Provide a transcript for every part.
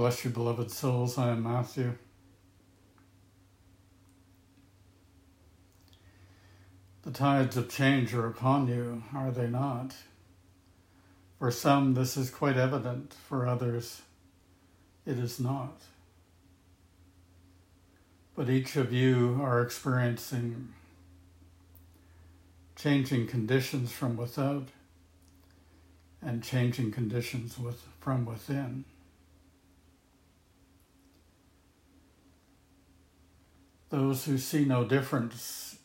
Bless you, beloved souls. I am Matthew. The tides of change are upon you, are they not? For some, this is quite evident. For others, it is not. But each of you are experiencing changing conditions from without and changing conditions with, from within. Those who see no difference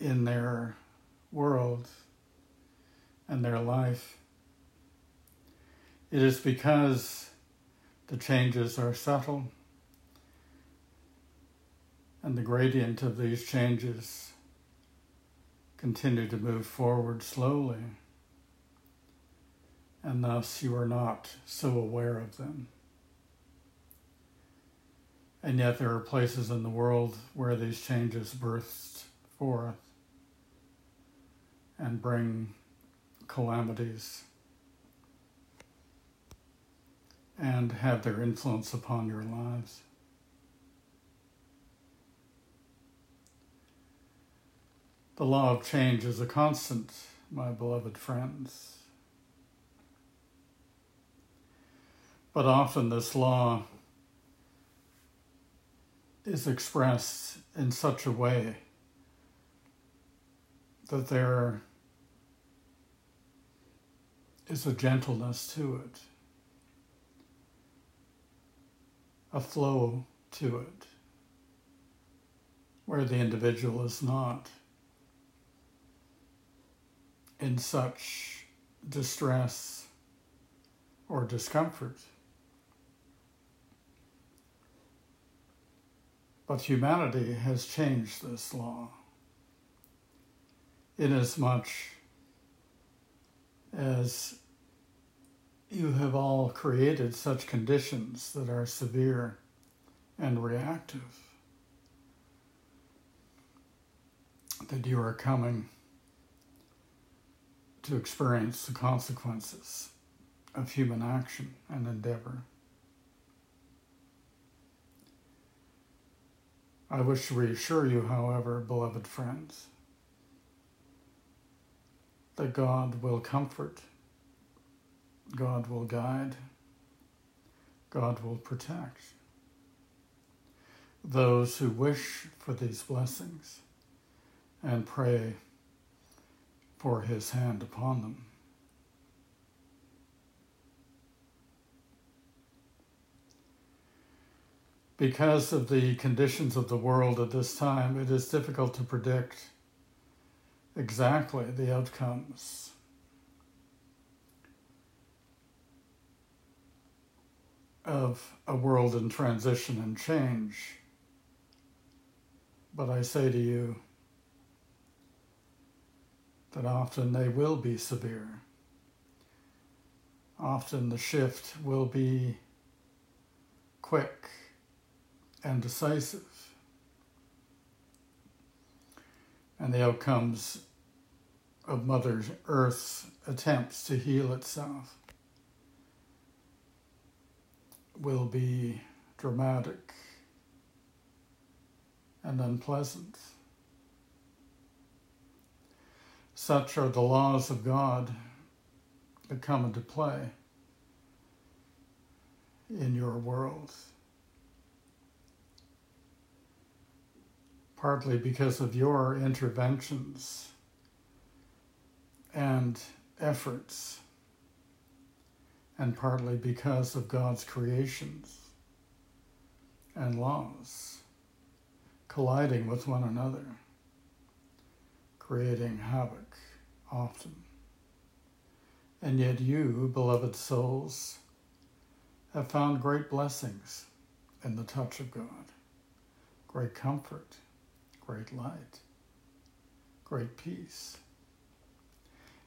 in their world and their life. It is because the changes are subtle and the gradient of these changes continue to move forward slowly, and thus you are not so aware of them. And yet, there are places in the world where these changes burst forth and bring calamities and have their influence upon your lives. The law of change is a constant, my beloved friends. But often this law is expressed in such a way that there is a gentleness to it, a flow to it, where the individual is not in such distress or discomfort. But humanity has changed this law inasmuch as you have all created such conditions that are severe and reactive that you are coming to experience the consequences of human action and endeavor. I wish to reassure you, however, beloved friends, that God will comfort, God will guide, God will protect those who wish for these blessings and pray for his hand upon them. Because of the conditions of the world at this time, it is difficult to predict exactly the outcomes. Of a world in transition and change. But I say to you that often they will be severe. Often the shift will be quick and decisive. And the outcomes of Mother Earth's attempts to heal itself will be dramatic and unpleasant. Such are the laws of God that come into play in your world. Partly because of your interventions and efforts, and partly because of God's creations and laws colliding with one another, creating havoc often. And yet, you, beloved souls, have found great blessings in the touch of God, great comfort, great light, great peace.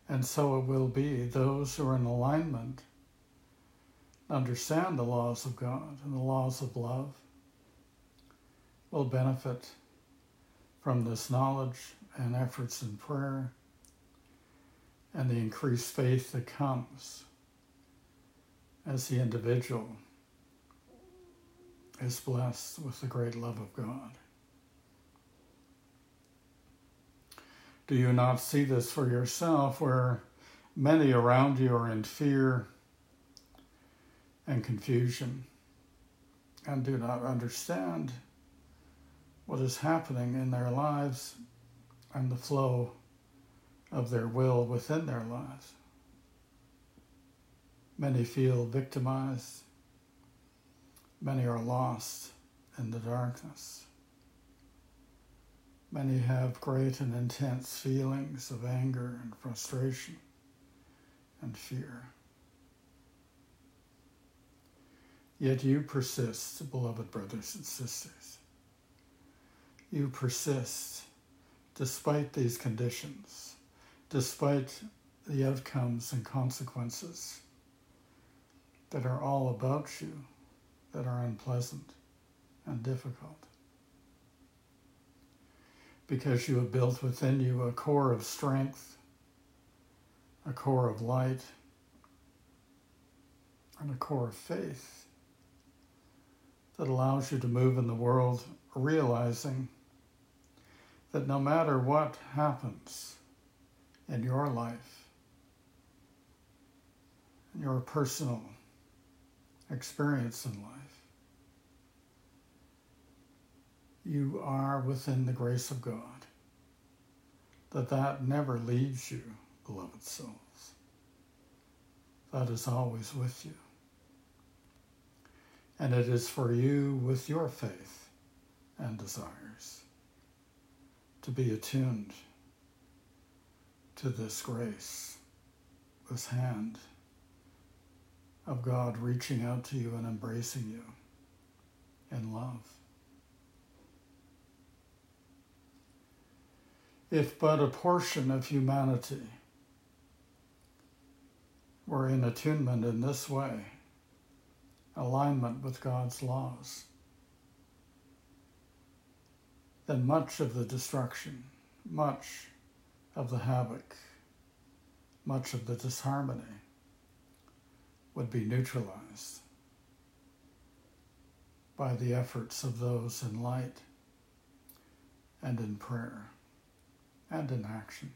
And so it will be those who are in alignment understand the laws of God and the laws of love will benefit from this knowledge and efforts in prayer and the increased faith that comes as the individual is blessed with the great love of God. Do you not see this for yourself where many around you are in fear and confusion and do not understand what is happening in their lives and the flow of their will within their lives? Many feel victimized. Many are lost in the darkness. Many have great and intense feelings of anger and frustration and fear. Yet you persist, beloved brothers and sisters. You persist despite these conditions, despite the outcomes and consequences that are all about you, that are unpleasant and difficult. Because you have built within you a core of strength, a core of light, and a core of faith that allows you to move in the world realizing that no matter what happens in your life, in your personal experience in life, you are within the grace of God. That that never leaves you, beloved souls. That is always with you. And it is for you with your faith and desires to be attuned to this grace, this hand of God reaching out to you and embracing you in love. If but a portion of humanity were in attunement in this way, alignment with God's laws, then much of the destruction, much of the havoc, much of the disharmony would be neutralized by the efforts of those in light and in prayer and in action.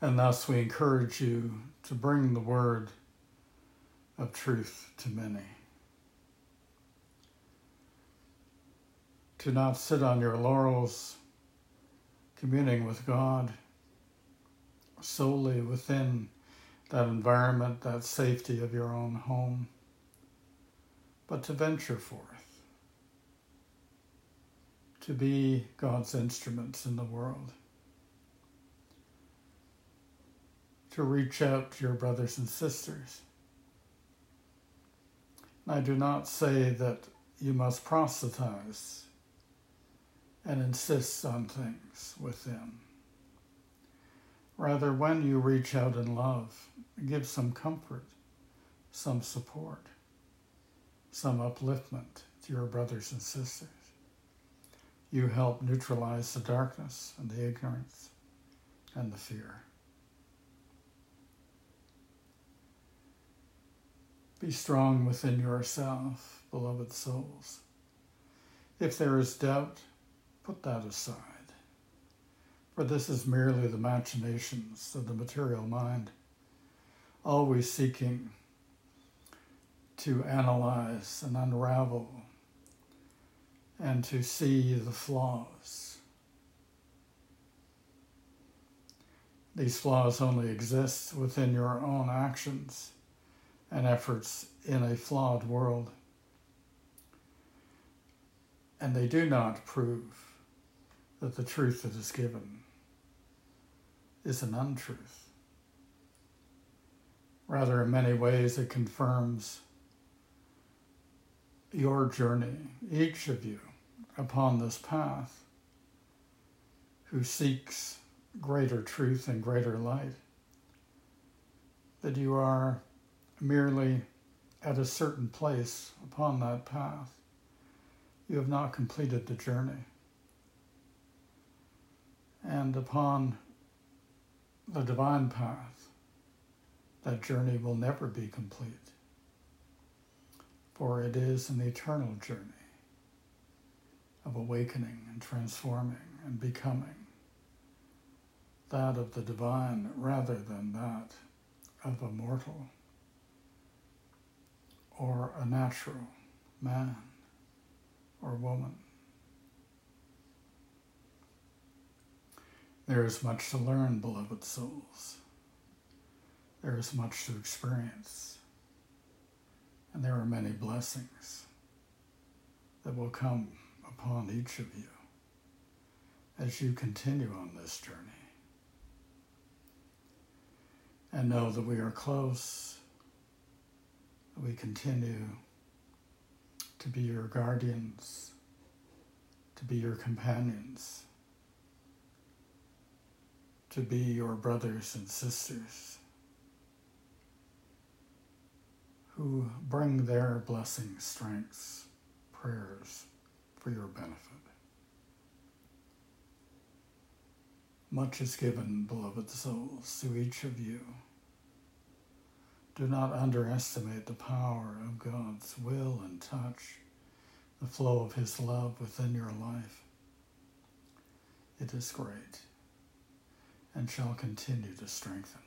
And thus we encourage you to bring the word of truth to many. To not sit on your laurels, communing with God solely within that environment, that safety of your own home, but to venture forth, to be God's instruments in the world, to reach out to your brothers and sisters. I do not say that you must proselytize and insist on things with them. Rather, when you reach out in love, give some comfort, some support, some upliftment to your brothers and sisters. You help neutralize the darkness and the ignorance and the fear. Be strong within yourself, beloved souls. If there is doubt, put that aside. For this is merely the machinations of the material mind, always seeking to analyze and unravel and to see the flaws. These flaws only exist within your own actions and efforts in a flawed world. And they do not prove that the truth that is given is an untruth. Rather, in many ways, it confirms your journey, each of you, upon this path who seeks greater truth and greater light, that you are merely at a certain place upon that path. You have not completed the journey. And upon the divine path, that journey will never be complete, for it is an eternal journey of awakening and transforming and becoming that of the divine rather than that of a mortal or a natural man or woman. There is much to learn, beloved souls. There is much to experience. And there are many blessings that will come upon each of you as you continue on this journey. And know that we are close, we continue to be your guardians, to be your companions to be your brothers and sisters who bring their blessings, strengths, prayers for your benefit. Much is given, beloved souls, to each of you. Do not underestimate the power of God's will and touch, the flow of His love within your life. It is great and shall continue to strengthen.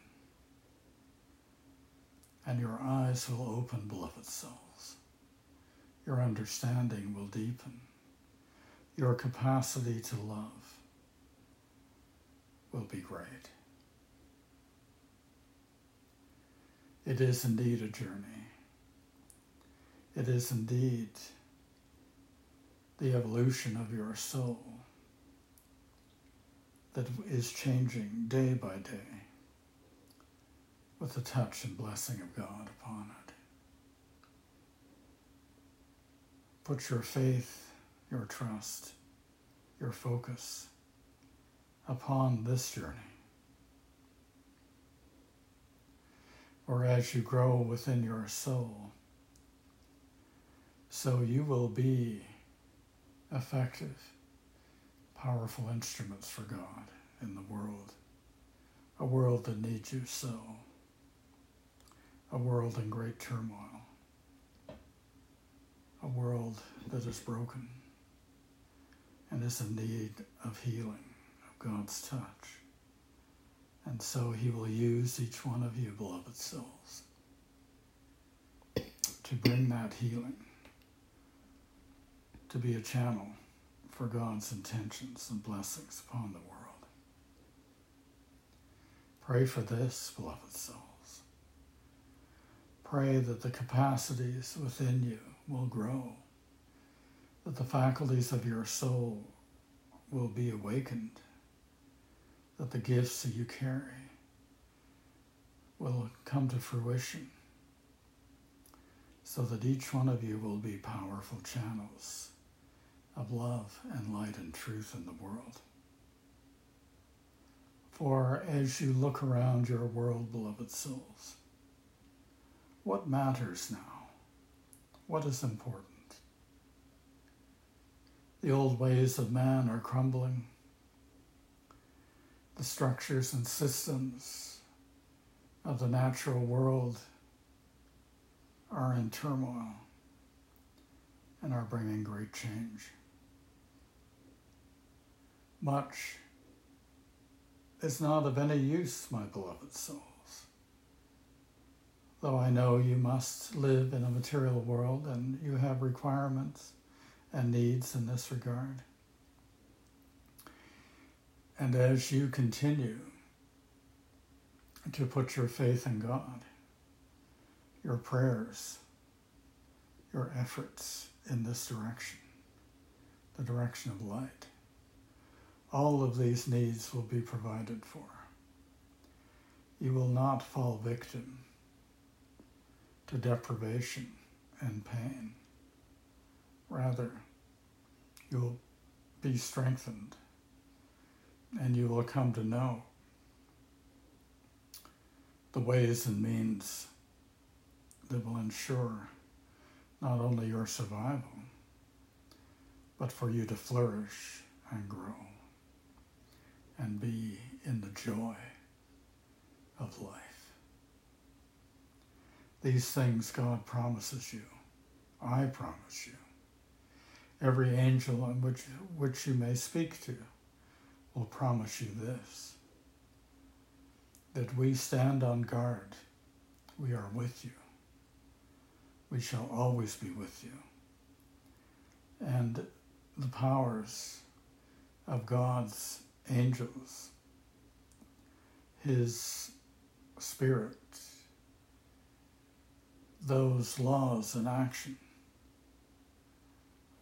And your eyes will open, beloved souls. Your understanding will deepen. Your capacity to love will be great. It is indeed a journey. It is indeed the evolution of your soul that is changing day by day with the touch and blessing of God upon it. Put your faith, your trust, your focus upon this journey. Or as you grow within your soul, so you will be effective powerful instruments for God in the world, a world that needs you so, a world in great turmoil, a world that is broken and is in need of healing, of God's touch. And so he will use each one of you, beloved souls, to bring that healing, to be a channel for God's intentions and blessings upon the world. Pray for this, beloved souls. Pray that the capacities within you will grow, that the faculties of your soul will be awakened, that the gifts that you carry will come to fruition, so that each one of you will be powerful channels of love and light and truth in the world. For as you look around your world, beloved souls, what matters now? What is important? The old ways of man are crumbling. The structures and systems of the natural world are in turmoil and are bringing great change much is not of any use, my beloved souls. Though I know you must live in a material world and you have requirements and needs in this regard. And as you continue to put your faith in God, your prayers, your efforts in this direction, the direction of light, all of these needs will be provided for. You will not fall victim to deprivation and pain. Rather, you'll be strengthened and you will come to know the ways and means that will ensure not only your survival, but for you to flourish and grow and be in the joy of life. These things God promises you. I promise you. Every angel on which, which you may speak to will promise you this that we stand on guard. We are with you. We shall always be with you. And the powers of God's angels, His Spirit, those laws in action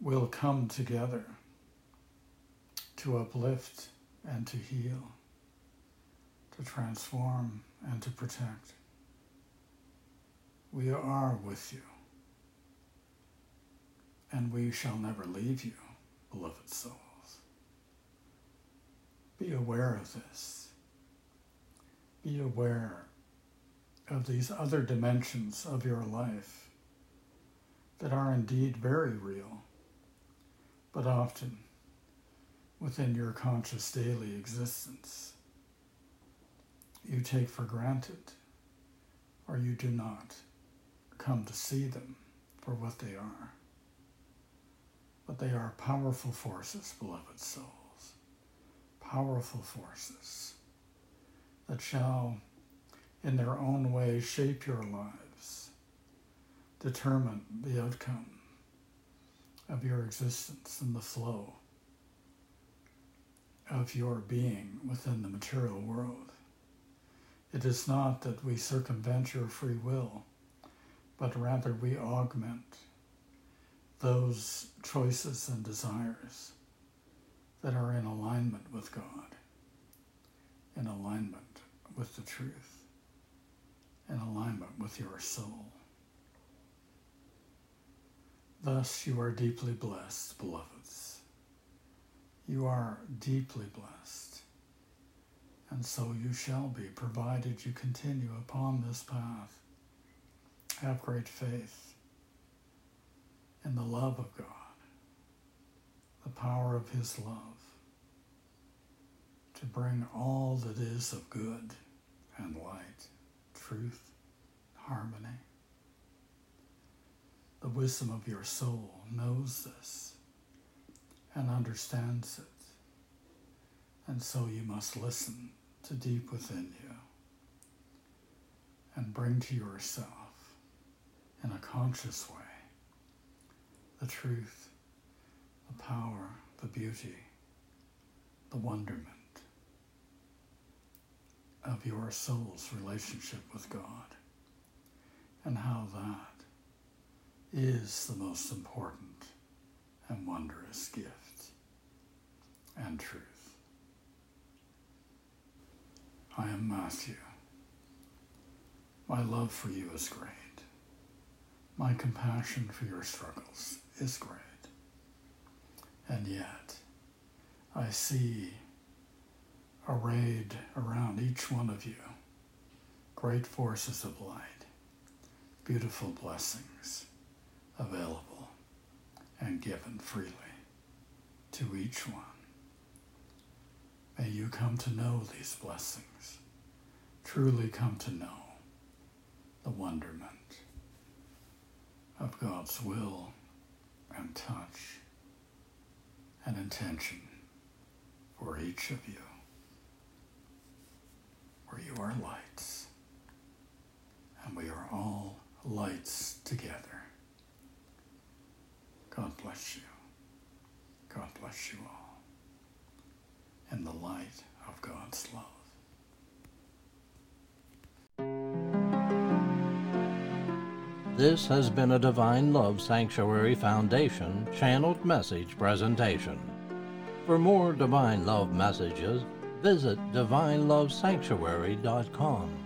will come together to uplift and to heal, to transform and to protect. We are with you, and we shall never leave you, beloved souls. Be aware of this. Be aware of these other dimensions of your life that are indeed very real, but often within your conscious daily existence. You take for granted, or you do not come to see them for what they are. But they are powerful forces, beloved souls, powerful forces that shall, in their own way, shape your lives, determine the outcome of your existence and the flow of your being within the material world. It is not that we circumvent your free will, but rather we augment those choices and desires that are in alignment with God, in alignment with the truth, in alignment with your soul. Thus you are deeply blessed, beloveds. You are deeply blessed, and so you shall be, provided you continue upon this path. Have great faith in the love of God, the power of His love, to bring all that is of good and light, truth, harmony. The wisdom of your soul knows this and understands it. And so you must listen to deep within you and bring to yourself in a conscious way the truth, the power, the beauty, the wonderment of your soul's relationship with God and how that is the most important and wondrous gift and truth. I am Matthew. My love for you is great. My compassion for your struggles is great. And yet, I see arrayed around each one of you great forces of light, beautiful blessings available and given freely to each one. May you come to know these blessings, truly come to know the wonderment of God's will and touch and intention for each of you, for you are lights, and we are all lights together. God bless you. God bless you all in the light of God's love. This has been a Divine Love Sanctuary Foundation channeled message presentation. For more Divine Love messages, visit divinelovesanctuary.com.